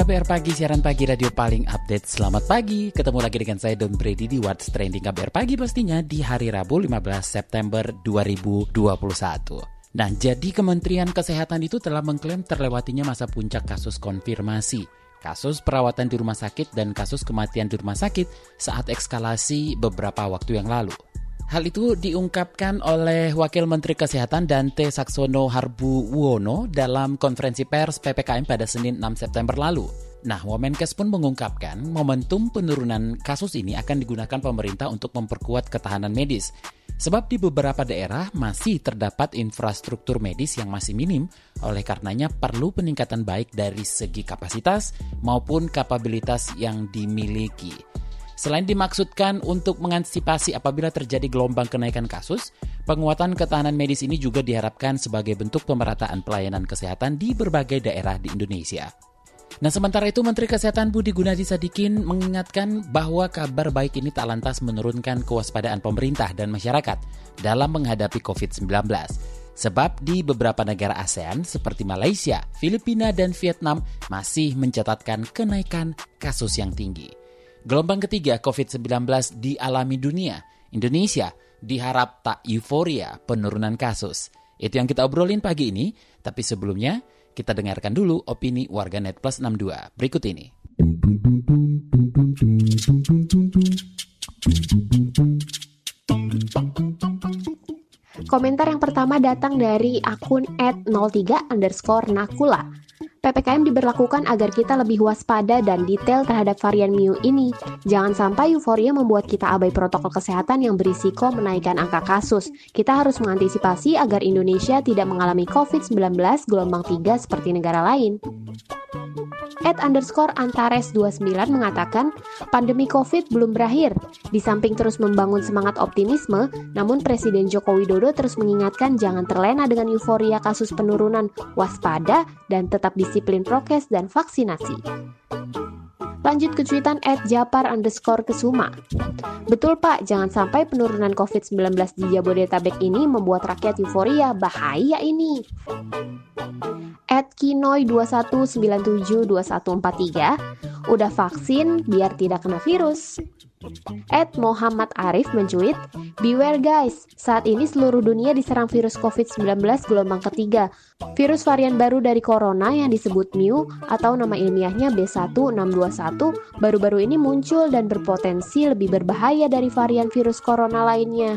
KBR Pagi, siaran pagi radio paling update. Selamat pagi, ketemu lagi dengan saya Don Brady di What's Trending KBR Pagi pastinya di hari Rabu 15 September 2021. Nah, jadi Kementerian Kesehatan itu telah mengklaim terlewatinya masa puncak kasus konfirmasi kasus perawatan di rumah sakit dan kasus kematian di rumah sakit saat ekskalasi beberapa waktu yang lalu. Hal itu diungkapkan oleh Wakil Menteri Kesehatan Dante Saksono Harbu Wono dalam konferensi pers PPKM pada Senin 6 September lalu. Nah, Wamenkes pun mengungkapkan momentum penurunan kasus ini akan digunakan pemerintah untuk memperkuat ketahanan medis. Sebab di beberapa daerah masih terdapat infrastruktur medis yang masih minim, oleh karenanya perlu peningkatan baik dari segi kapasitas maupun kapabilitas yang dimiliki. Selain dimaksudkan untuk mengantisipasi apabila terjadi gelombang kenaikan kasus, penguatan ketahanan medis ini juga diharapkan sebagai bentuk pemerataan pelayanan kesehatan di berbagai daerah di Indonesia. Nah, sementara itu Menteri Kesehatan Budi Gunadi Sadikin mengingatkan bahwa kabar baik ini tak lantas menurunkan kewaspadaan pemerintah dan masyarakat dalam menghadapi COVID-19. Sebab di beberapa negara ASEAN seperti Malaysia, Filipina, dan Vietnam masih mencatatkan kenaikan kasus yang tinggi. Gelombang ketiga COVID-19 dialami dunia. Indonesia diharap tak euforia penurunan kasus. Itu yang kita obrolin pagi ini, tapi sebelumnya kita dengarkan dulu opini warganet plus 62 berikut ini. Komentar yang pertama datang dari akun @03 underscore nakula. PPKM diberlakukan agar kita lebih waspada dan detail terhadap varian Mu ini. Jangan sampai euforia membuat kita abai protokol kesehatan yang berisiko menaikkan angka kasus. Kita harus mengantisipasi agar Indonesia tidak mengalami COVID-19 gelombang 3 seperti negara lain. Ed underscore Antares 29 mengatakan, pandemi COVID belum berakhir. Di samping terus membangun semangat optimisme, namun Presiden Joko Widodo terus mengingatkan jangan terlena dengan euforia kasus penurunan, waspada, dan tetap disiplin prokes dan vaksinasi. Lanjut ke cuitan at Japar underscore Kesuma. Betul pak, jangan sampai penurunan COVID-19 di Jabodetabek ini membuat rakyat euforia, bahaya ini at kinoy21972143 udah vaksin biar tidak kena virus. At Muhammad Arif mencuit, Beware guys, saat ini seluruh dunia diserang virus COVID-19 gelombang ketiga. Virus varian baru dari corona yang disebut Mu atau nama ilmiahnya B1621 baru-baru ini muncul dan berpotensi lebih berbahaya dari varian virus corona lainnya.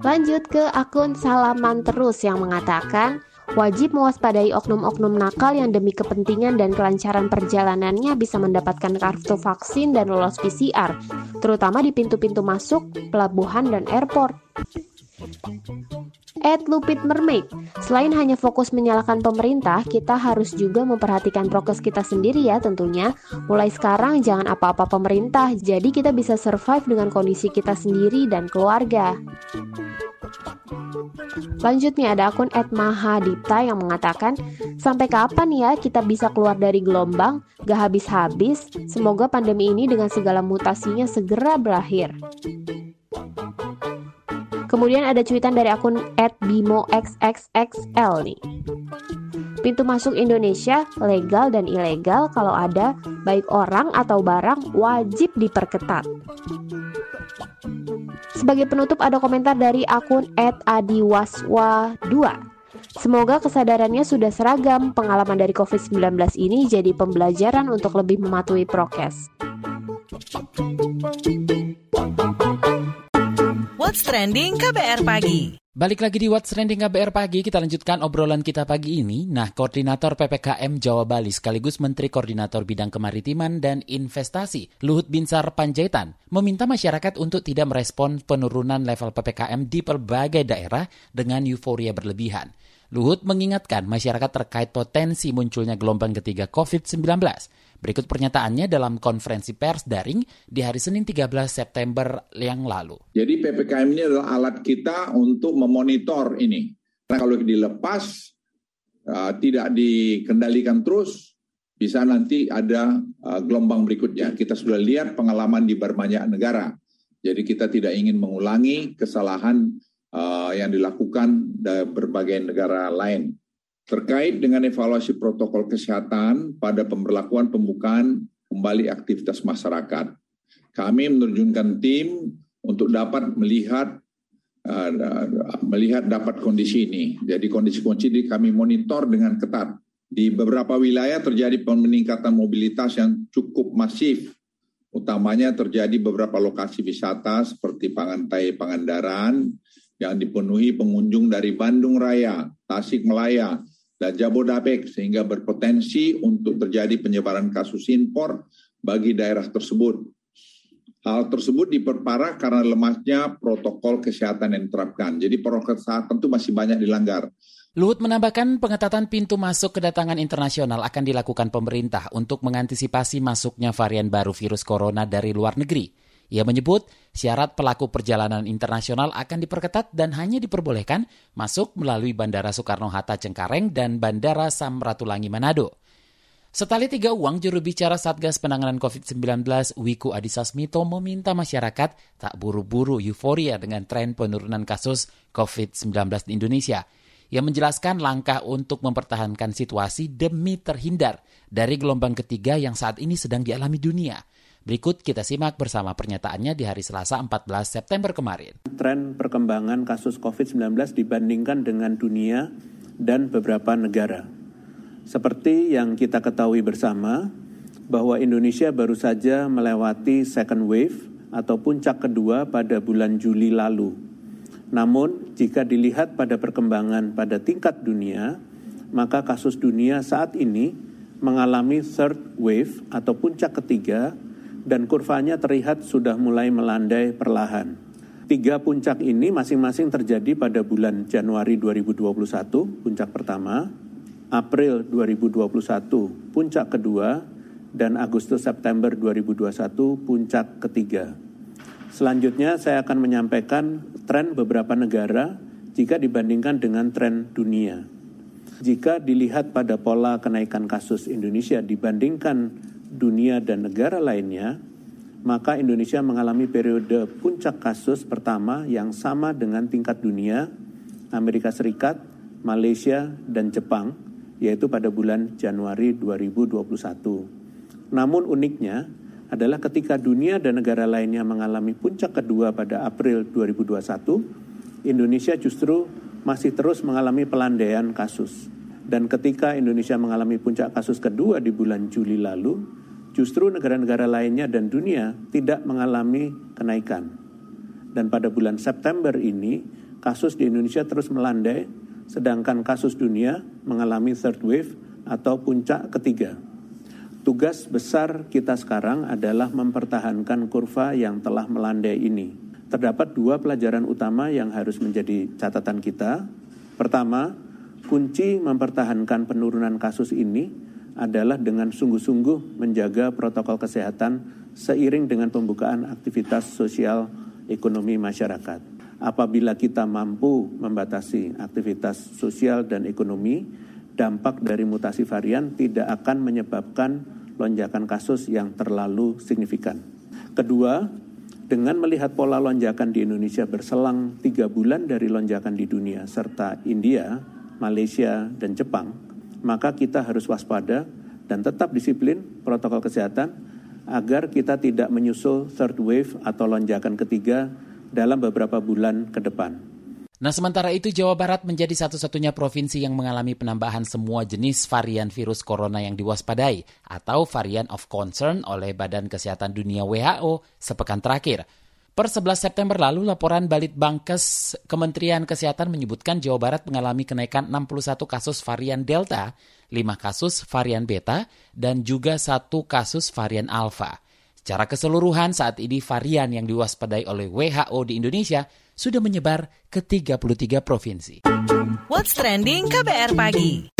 Lanjut ke akun Salaman Terus yang mengatakan, wajib mewaspadai oknum-oknum nakal yang demi kepentingan dan kelancaran perjalanannya bisa mendapatkan kartu vaksin dan lolos PCR, terutama di pintu-pintu masuk, pelabuhan, dan airport. Ed Lupit Mermaid, selain hanya fokus menyalahkan pemerintah, kita harus juga memperhatikan prokes kita sendiri ya tentunya. Mulai sekarang jangan apa-apa pemerintah, jadi kita bisa survive dengan kondisi kita sendiri dan keluarga. Lanjutnya ada akun @mahadipta yang mengatakan, sampai kapan ya kita bisa keluar dari gelombang? Gak habis-habis. Semoga pandemi ini dengan segala mutasinya segera berakhir. Kemudian ada cuitan dari akun @bimoxxxl nih. Pintu masuk Indonesia legal dan ilegal kalau ada baik orang atau barang wajib diperketat. Sebagai penutup ada komentar dari akun @adiwaswa2. Semoga kesadarannya sudah seragam. Pengalaman dari COVID-19 ini jadi pembelajaran untuk lebih mematuhi prokes. What's Trending KBR Pagi Balik lagi di What's Trending KBR Pagi, kita lanjutkan obrolan kita pagi ini. Nah, Koordinator PPKM Jawa Bali sekaligus Menteri Koordinator Bidang Kemaritiman dan Investasi, Luhut Binsar Panjaitan, meminta masyarakat untuk tidak merespon penurunan level PPKM di berbagai daerah dengan euforia berlebihan. Luhut mengingatkan masyarakat terkait potensi munculnya gelombang ketiga COVID-19. Berikut pernyataannya dalam konferensi pers daring di hari Senin 13 September yang lalu. Jadi PPKM ini adalah alat kita untuk memonitor ini. Karena kalau dilepas, uh, tidak dikendalikan terus, bisa nanti ada uh, gelombang berikutnya. Kita sudah lihat pengalaman di berbanyak negara. Jadi kita tidak ingin mengulangi kesalahan uh, yang dilakukan di berbagai negara lain terkait dengan evaluasi protokol kesehatan pada pemberlakuan pembukaan kembali aktivitas masyarakat. Kami menerjunkan tim untuk dapat melihat uh, melihat dapat kondisi ini. Jadi kondisi-kondisi ini kami monitor dengan ketat. Di beberapa wilayah terjadi peningkatan mobilitas yang cukup masif. Utamanya terjadi beberapa lokasi wisata seperti Pangantai Pangandaran yang dipenuhi pengunjung dari Bandung Raya, Tasik Malaya, dan Jabodetabek sehingga berpotensi untuk terjadi penyebaran kasus impor bagi daerah tersebut. Hal tersebut diperparah karena lemahnya protokol kesehatan yang diterapkan. Jadi protokol kesehatan itu masih banyak dilanggar. Luhut menambahkan pengetatan pintu masuk kedatangan internasional akan dilakukan pemerintah untuk mengantisipasi masuknya varian baru virus corona dari luar negeri. Ia menyebut syarat pelaku perjalanan internasional akan diperketat dan hanya diperbolehkan masuk melalui Bandara Soekarno-Hatta Cengkareng dan Bandara Samratulangi Manado. Setali tiga uang, juru bicara Satgas Penanganan COVID-19 Wiku Adhisa Smito meminta masyarakat tak buru-buru euforia dengan tren penurunan kasus COVID-19 di Indonesia. Ia menjelaskan langkah untuk mempertahankan situasi demi terhindar dari gelombang ketiga yang saat ini sedang dialami dunia – Berikut kita simak bersama pernyataannya di hari Selasa 14 September kemarin. Tren perkembangan kasus COVID-19 dibandingkan dengan dunia dan beberapa negara. Seperti yang kita ketahui bersama, bahwa Indonesia baru saja melewati second wave atau puncak kedua pada bulan Juli lalu. Namun, jika dilihat pada perkembangan pada tingkat dunia, maka kasus dunia saat ini mengalami third wave atau puncak ketiga dan kurvanya terlihat sudah mulai melandai perlahan. Tiga puncak ini masing-masing terjadi pada bulan Januari 2021, puncak pertama, April 2021, puncak kedua, dan Agustus September 2021, puncak ketiga. Selanjutnya saya akan menyampaikan tren beberapa negara jika dibandingkan dengan tren dunia. Jika dilihat pada pola kenaikan kasus Indonesia dibandingkan dunia dan negara lainnya, maka Indonesia mengalami periode puncak kasus pertama yang sama dengan tingkat dunia, Amerika Serikat, Malaysia, dan Jepang, yaitu pada bulan Januari 2021. Namun uniknya adalah ketika dunia dan negara lainnya mengalami puncak kedua pada April 2021, Indonesia justru masih terus mengalami pelandaian kasus. Dan ketika Indonesia mengalami puncak kasus kedua di bulan Juli lalu, justru negara-negara lainnya dan dunia tidak mengalami kenaikan. Dan pada bulan September ini, kasus di Indonesia terus melandai, sedangkan kasus dunia mengalami third wave atau puncak ketiga. Tugas besar kita sekarang adalah mempertahankan kurva yang telah melandai ini. Terdapat dua pelajaran utama yang harus menjadi catatan kita. Pertama, kunci mempertahankan penurunan kasus ini adalah dengan sungguh-sungguh menjaga protokol kesehatan seiring dengan pembukaan aktivitas sosial ekonomi masyarakat. Apabila kita mampu membatasi aktivitas sosial dan ekonomi, dampak dari mutasi varian tidak akan menyebabkan lonjakan kasus yang terlalu signifikan. Kedua, dengan melihat pola lonjakan di Indonesia berselang tiga bulan dari lonjakan di dunia, serta India, Malaysia, dan Jepang, maka kita harus waspada dan tetap disiplin protokol kesehatan agar kita tidak menyusul third wave atau lonjakan ketiga dalam beberapa bulan ke depan. Nah, sementara itu Jawa Barat menjadi satu-satunya provinsi yang mengalami penambahan semua jenis varian virus corona yang diwaspadai atau varian of concern oleh Badan Kesehatan Dunia WHO sepekan terakhir. Per 11 September lalu, laporan Balitbangkes Kementerian Kesehatan menyebutkan Jawa Barat mengalami kenaikan 61 kasus varian Delta, 5 kasus varian Beta, dan juga satu kasus varian Alpha. Secara keseluruhan saat ini varian yang diwaspadai oleh WHO di Indonesia sudah menyebar ke 33 provinsi. What's Trending KBR Pagi.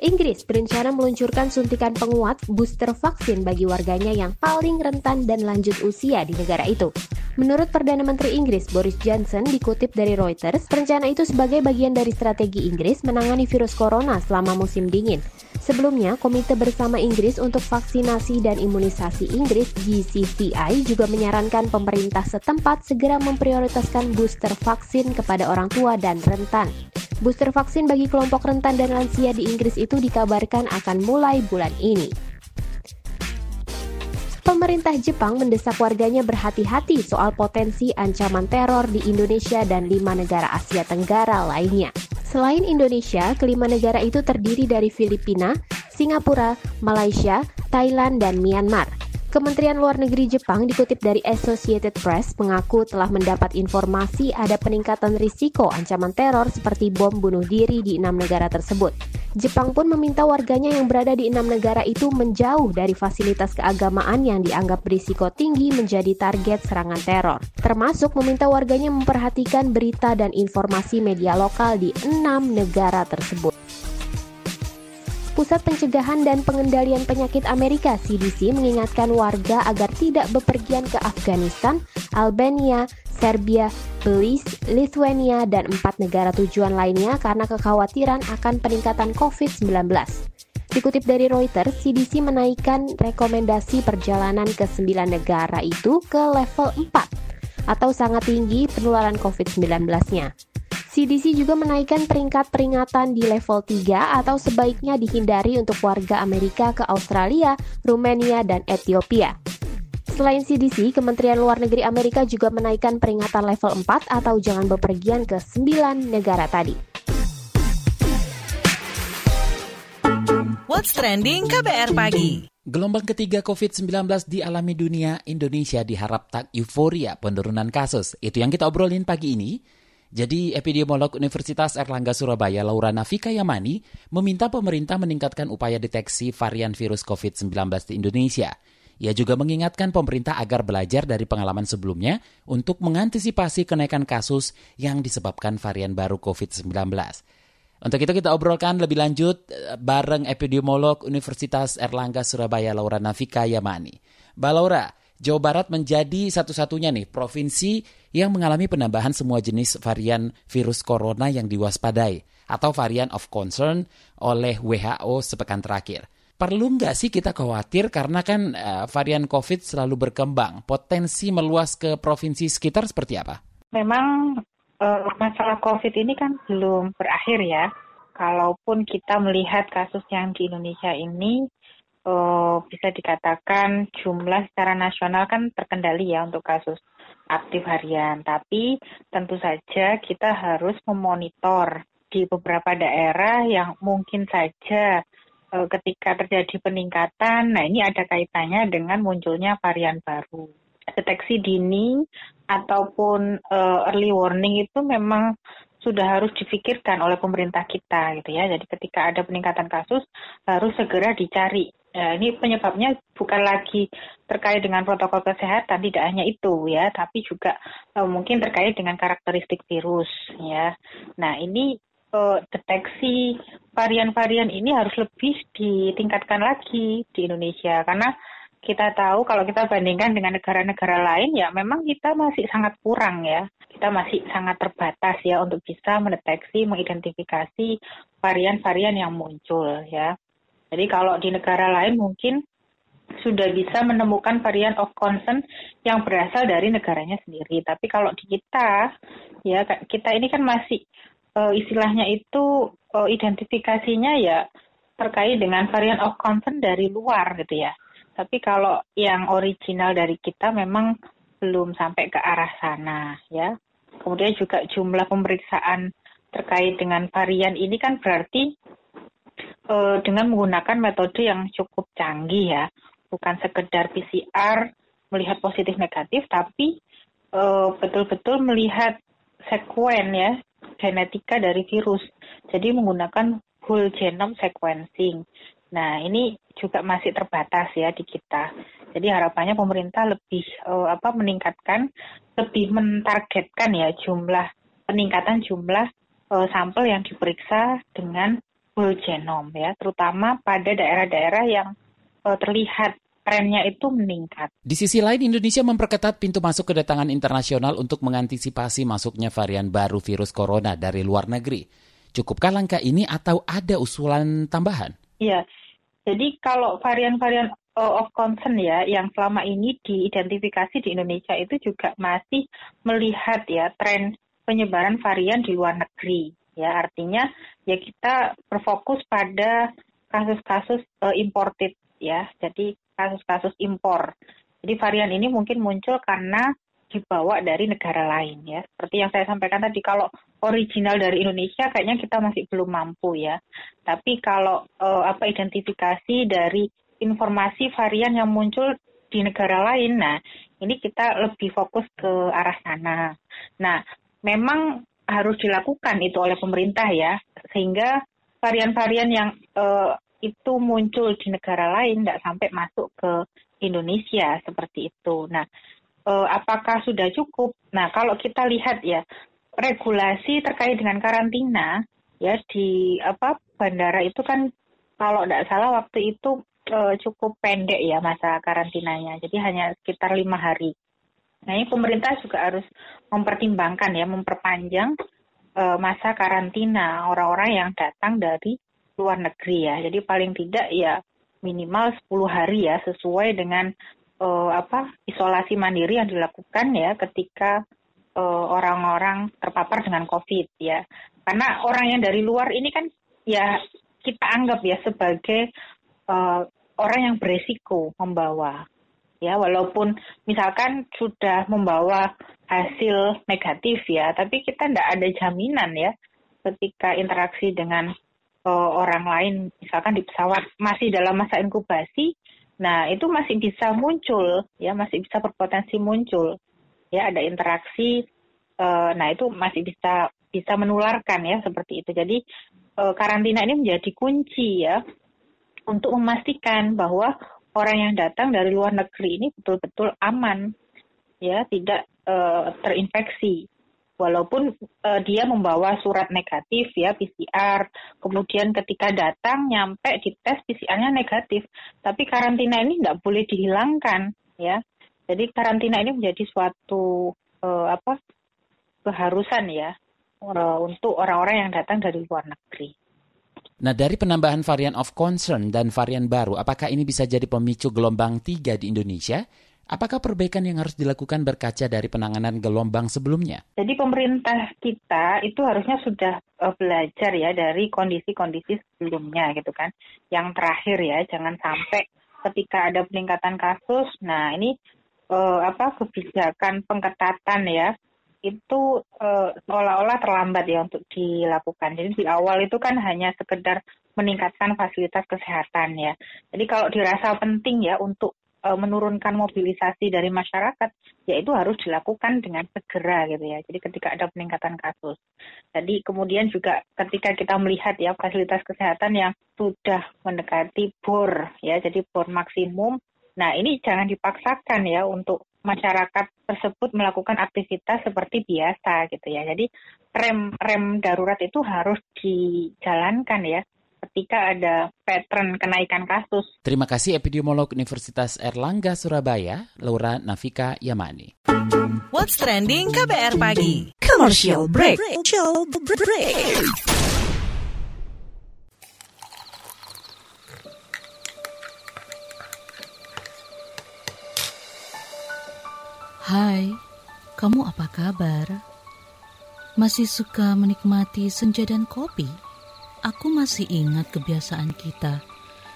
Inggris berencana meluncurkan suntikan penguat booster vaksin bagi warganya yang paling rentan dan lanjut usia di negara itu. Menurut Perdana Menteri Inggris Boris Johnson dikutip dari Reuters, rencana itu sebagai bagian dari strategi Inggris menangani virus corona selama musim dingin. Sebelumnya, Komite Bersama Inggris untuk Vaksinasi dan Imunisasi Inggris GCVI juga menyarankan pemerintah setempat segera memprioritaskan booster vaksin kepada orang tua dan rentan. Booster vaksin bagi kelompok rentan dan lansia di Inggris itu dikabarkan akan mulai bulan ini. Pemerintah Jepang mendesak warganya berhati-hati soal potensi ancaman teror di Indonesia dan lima negara Asia Tenggara lainnya. Selain Indonesia, kelima negara itu terdiri dari Filipina, Singapura, Malaysia, Thailand, dan Myanmar. Kementerian Luar Negeri Jepang dikutip dari Associated Press mengaku telah mendapat informasi ada peningkatan risiko ancaman teror seperti bom bunuh diri di enam negara tersebut. Jepang pun meminta warganya yang berada di enam negara itu menjauh dari fasilitas keagamaan yang dianggap berisiko tinggi menjadi target serangan teror, termasuk meminta warganya memperhatikan berita dan informasi media lokal di enam negara tersebut. Pusat Pencegahan dan Pengendalian Penyakit Amerika CDC mengingatkan warga agar tidak bepergian ke Afghanistan, Albania, Serbia, Belize, Lithuania, dan empat negara tujuan lainnya karena kekhawatiran akan peningkatan COVID-19. Dikutip dari Reuters, CDC menaikkan rekomendasi perjalanan ke sembilan negara itu ke level 4 atau sangat tinggi penularan COVID-19-nya. CDC juga menaikkan peringkat peringatan di level 3 atau sebaiknya dihindari untuk warga Amerika ke Australia, Rumania, dan Ethiopia. Selain CDC, Kementerian Luar Negeri Amerika juga menaikkan peringatan level 4 atau jangan bepergian ke 9 negara tadi. What's Trending KBR Pagi. Gelombang ketiga COVID-19 dialami dunia, Indonesia diharap tak euforia penurunan kasus. Itu yang kita obrolin pagi ini. Jadi, epidemiolog Universitas Erlangga Surabaya Laura Nafika Yamani meminta pemerintah meningkatkan upaya deteksi varian virus COVID-19 di Indonesia. Ia juga mengingatkan pemerintah agar belajar dari pengalaman sebelumnya untuk mengantisipasi kenaikan kasus yang disebabkan varian baru COVID-19. Untuk itu kita obrolkan lebih lanjut eh, bareng epidemiolog Universitas Erlangga Surabaya Laura Nafika Yamani. Mbak Laura, Jawa Barat menjadi satu-satunya nih provinsi yang mengalami penambahan semua jenis varian virus corona yang diwaspadai atau varian of concern oleh WHO sepekan terakhir. Perlu nggak sih kita khawatir karena kan uh, varian COVID selalu berkembang, potensi meluas ke provinsi sekitar seperti apa? Memang uh, masalah COVID ini kan belum berakhir ya. Kalaupun kita melihat kasus yang di Indonesia ini uh, bisa dikatakan jumlah secara nasional kan terkendali ya untuk kasus aktif harian. Tapi tentu saja kita harus memonitor di beberapa daerah yang mungkin saja uh, ketika terjadi peningkatan, nah ini ada kaitannya dengan munculnya varian baru. Deteksi dini ataupun uh, early warning itu memang sudah harus difikirkan oleh pemerintah kita gitu ya. Jadi ketika ada peningkatan kasus harus segera dicari Ya, ini penyebabnya bukan lagi terkait dengan protokol kesehatan, tidak hanya itu ya, tapi juga uh, mungkin terkait dengan karakteristik virus ya. Nah, ini uh, deteksi varian-varian ini harus lebih ditingkatkan lagi di Indonesia karena kita tahu kalau kita bandingkan dengan negara-negara lain ya memang kita masih sangat kurang ya. Kita masih sangat terbatas ya untuk bisa mendeteksi, mengidentifikasi varian-varian yang muncul ya. Jadi kalau di negara lain mungkin sudah bisa menemukan varian of concern yang berasal dari negaranya sendiri. Tapi kalau di kita, ya kita ini kan masih uh, istilahnya itu uh, identifikasinya ya terkait dengan varian of concern dari luar gitu ya. Tapi kalau yang original dari kita memang belum sampai ke arah sana ya. Kemudian juga jumlah pemeriksaan terkait dengan varian ini kan berarti uh, dengan menggunakan metode yang cukup canggih ya, bukan sekedar PCR melihat positif negatif, tapi eh, betul-betul melihat sekuen ya genetika dari virus. Jadi menggunakan whole genome sequencing. Nah, ini juga masih terbatas ya di kita. Jadi harapannya pemerintah lebih uh, apa meningkatkan, lebih mentargetkan ya jumlah peningkatan jumlah uh, sampel yang diperiksa dengan whole genome ya, terutama pada daerah-daerah yang uh, terlihat trennya itu meningkat. Di sisi lain, Indonesia memperketat pintu masuk kedatangan internasional untuk mengantisipasi masuknya varian baru virus corona dari luar negeri. Cukupkah langkah ini atau ada usulan tambahan? Iya, jadi kalau varian-varian uh, of concern ya yang selama ini diidentifikasi di Indonesia itu juga masih melihat ya tren penyebaran varian di luar negeri. Ya, artinya ya kita berfokus pada kasus-kasus uh, imported ya. Jadi kasus-kasus impor. Jadi varian ini mungkin muncul karena dibawa dari negara lain ya. Seperti yang saya sampaikan tadi kalau original dari Indonesia kayaknya kita masih belum mampu ya. Tapi kalau uh, apa identifikasi dari informasi varian yang muncul di negara lain, nah ini kita lebih fokus ke arah sana. Nah, memang harus dilakukan itu oleh pemerintah ya, sehingga varian-varian yang uh, itu muncul di negara lain tidak sampai masuk ke Indonesia seperti itu. Nah, uh, apakah sudah cukup? Nah, kalau kita lihat ya regulasi terkait dengan karantina ya di apa bandara itu kan kalau tidak salah waktu itu uh, cukup pendek ya masa karantinanya, jadi hanya sekitar lima hari. Nah ini pemerintah juga harus mempertimbangkan ya memperpanjang uh, masa karantina orang-orang yang datang dari luar negeri ya. Jadi paling tidak ya minimal 10 hari ya sesuai dengan uh, apa isolasi mandiri yang dilakukan ya ketika uh, orang-orang terpapar dengan COVID ya. Karena orang yang dari luar ini kan ya kita anggap ya sebagai uh, orang yang beresiko membawa ya walaupun misalkan sudah membawa hasil negatif ya tapi kita tidak ada jaminan ya ketika interaksi dengan uh, orang lain misalkan di pesawat masih dalam masa inkubasi Nah, itu masih bisa muncul, ya masih bisa berpotensi muncul. Ya, ada interaksi. Uh, nah, itu masih bisa bisa menularkan ya seperti itu. Jadi uh, karantina ini menjadi kunci ya untuk memastikan bahwa orang yang datang dari luar negeri ini betul-betul aman, ya tidak uh, terinfeksi walaupun uh, dia membawa surat negatif ya PCR, kemudian ketika datang nyampe di tes PCR-nya negatif, tapi karantina ini tidak boleh dihilangkan ya. Jadi karantina ini menjadi suatu uh, apa keharusan ya uh, untuk orang-orang yang datang dari luar negeri. Nah, dari penambahan varian of concern dan varian baru, apakah ini bisa jadi pemicu gelombang tiga di Indonesia? Apakah perbaikan yang harus dilakukan berkaca dari penanganan gelombang sebelumnya? Jadi pemerintah kita itu harusnya sudah uh, belajar ya dari kondisi-kondisi sebelumnya gitu kan. Yang terakhir ya, jangan sampai ketika ada peningkatan kasus, nah ini uh, apa kebijakan pengetatan ya itu uh, seolah-olah terlambat ya untuk dilakukan. Jadi di awal itu kan hanya sekedar meningkatkan fasilitas kesehatan ya. Jadi kalau dirasa penting ya untuk uh, menurunkan mobilisasi dari masyarakat, ya itu harus dilakukan dengan segera gitu ya. Jadi ketika ada peningkatan kasus. Jadi kemudian juga ketika kita melihat ya fasilitas kesehatan yang sudah mendekati bor ya, jadi bor maksimum. Nah ini jangan dipaksakan ya untuk masyarakat tersebut melakukan aktivitas seperti biasa gitu ya. Jadi rem rem darurat itu harus dijalankan ya ketika ada pattern kenaikan kasus. Terima kasih epidemiolog Universitas Erlangga Surabaya, Laura Navika Yamani. What's trending KBR pagi? Commercial break. Commercial break. Hai, kamu apa kabar? Masih suka menikmati senja dan kopi? Aku masih ingat kebiasaan kita.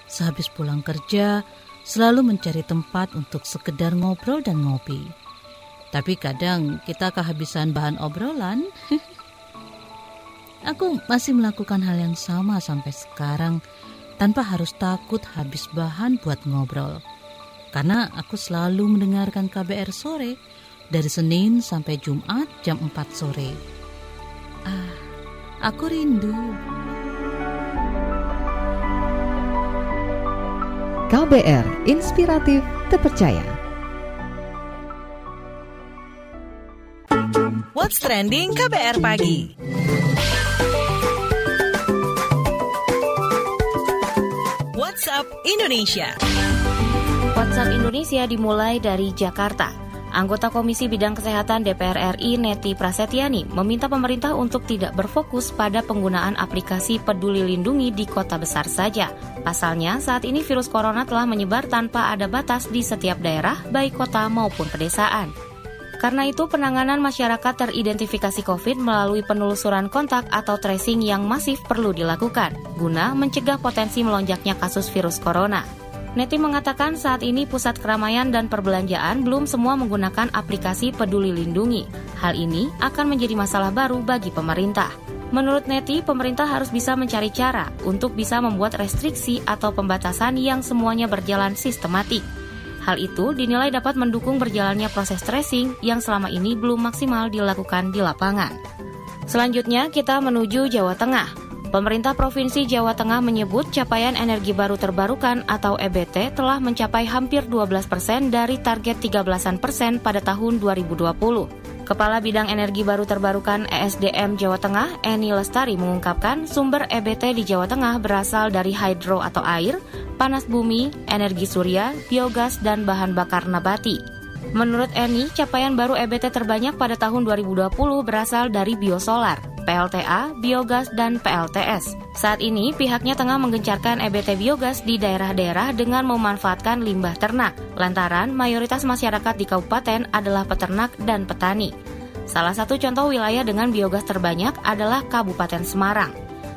Sehabis pulang kerja, selalu mencari tempat untuk sekedar ngobrol dan ngopi. Tapi kadang kita kehabisan bahan obrolan. Aku masih melakukan hal yang sama sampai sekarang tanpa harus takut habis bahan buat ngobrol. Karena aku selalu mendengarkan KBR sore dari Senin sampai Jumat jam 4 sore. Ah, aku rindu. KBR Inspiratif Terpercaya. What's trending KBR pagi? WhatsApp Indonesia. WhatsApp Indonesia dimulai dari Jakarta. Anggota Komisi Bidang Kesehatan DPR RI Neti Prasetyani meminta pemerintah untuk tidak berfokus pada penggunaan aplikasi peduli lindungi di kota besar saja. Pasalnya, saat ini virus corona telah menyebar tanpa ada batas di setiap daerah, baik kota maupun pedesaan. Karena itu, penanganan masyarakat teridentifikasi COVID melalui penelusuran kontak atau tracing yang masif perlu dilakukan, guna mencegah potensi melonjaknya kasus virus corona. Neti mengatakan saat ini pusat keramaian dan perbelanjaan belum semua menggunakan aplikasi Peduli Lindungi. Hal ini akan menjadi masalah baru bagi pemerintah. Menurut Neti, pemerintah harus bisa mencari cara untuk bisa membuat restriksi atau pembatasan yang semuanya berjalan sistematik. Hal itu dinilai dapat mendukung berjalannya proses tracing yang selama ini belum maksimal dilakukan di lapangan. Selanjutnya kita menuju Jawa Tengah. Pemerintah Provinsi Jawa Tengah menyebut capaian energi baru terbarukan atau EBT telah mencapai hampir 12 persen dari target 13 persen pada tahun 2020. Kepala Bidang Energi Baru Terbarukan ESDM Jawa Tengah, Eni Lestari mengungkapkan sumber EBT di Jawa Tengah berasal dari hidro atau air, panas bumi, energi surya, biogas, dan bahan bakar nabati. Menurut Eni, capaian baru EBT terbanyak pada tahun 2020 berasal dari biosolar. PLTA, biogas, dan PLTS. Saat ini, pihaknya tengah menggencarkan EBT biogas di daerah-daerah dengan memanfaatkan limbah ternak, lantaran mayoritas masyarakat di kabupaten adalah peternak dan petani. Salah satu contoh wilayah dengan biogas terbanyak adalah Kabupaten Semarang.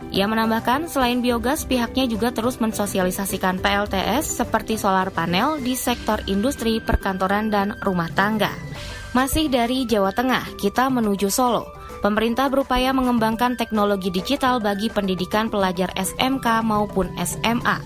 Ia menambahkan, selain biogas, pihaknya juga terus mensosialisasikan PLTS seperti solar panel di sektor industri, perkantoran, dan rumah tangga. Masih dari Jawa Tengah, kita menuju Solo pemerintah berupaya mengembangkan teknologi digital bagi pendidikan pelajar SMK maupun SMA.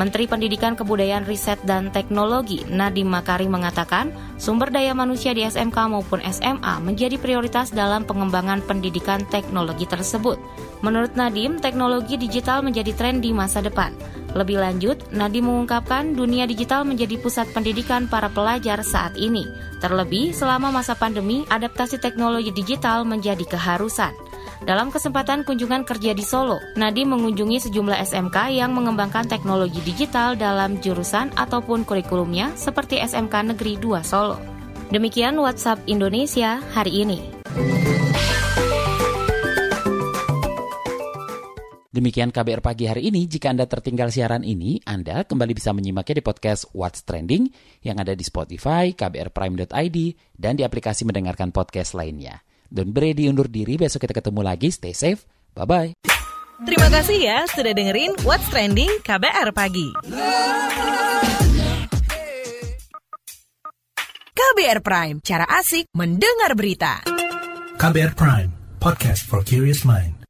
Menteri Pendidikan Kebudayaan Riset dan Teknologi Nadiem Makarim mengatakan, sumber daya manusia di SMK maupun SMA menjadi prioritas dalam pengembangan pendidikan teknologi tersebut. Menurut Nadiem, teknologi digital menjadi tren di masa depan. Lebih lanjut, Nadi mengungkapkan dunia digital menjadi pusat pendidikan para pelajar saat ini. Terlebih, selama masa pandemi, adaptasi teknologi digital menjadi keharusan. Dalam kesempatan kunjungan kerja di Solo, Nadi mengunjungi sejumlah SMK yang mengembangkan teknologi digital dalam jurusan ataupun kurikulumnya seperti SMK Negeri 2 Solo. Demikian WhatsApp Indonesia hari ini. Demikian KBR pagi hari ini. Jika Anda tertinggal siaran ini, Anda kembali bisa menyimaknya di podcast What's Trending yang ada di Spotify, kbrprime.id, dan di aplikasi mendengarkan podcast lainnya. Don Brady undur diri, besok kita ketemu lagi. Stay safe, bye-bye. Terima kasih ya sudah dengerin What's Trending KBR Pagi. KBR Prime, cara asik mendengar berita. KBR Prime, podcast for curious mind.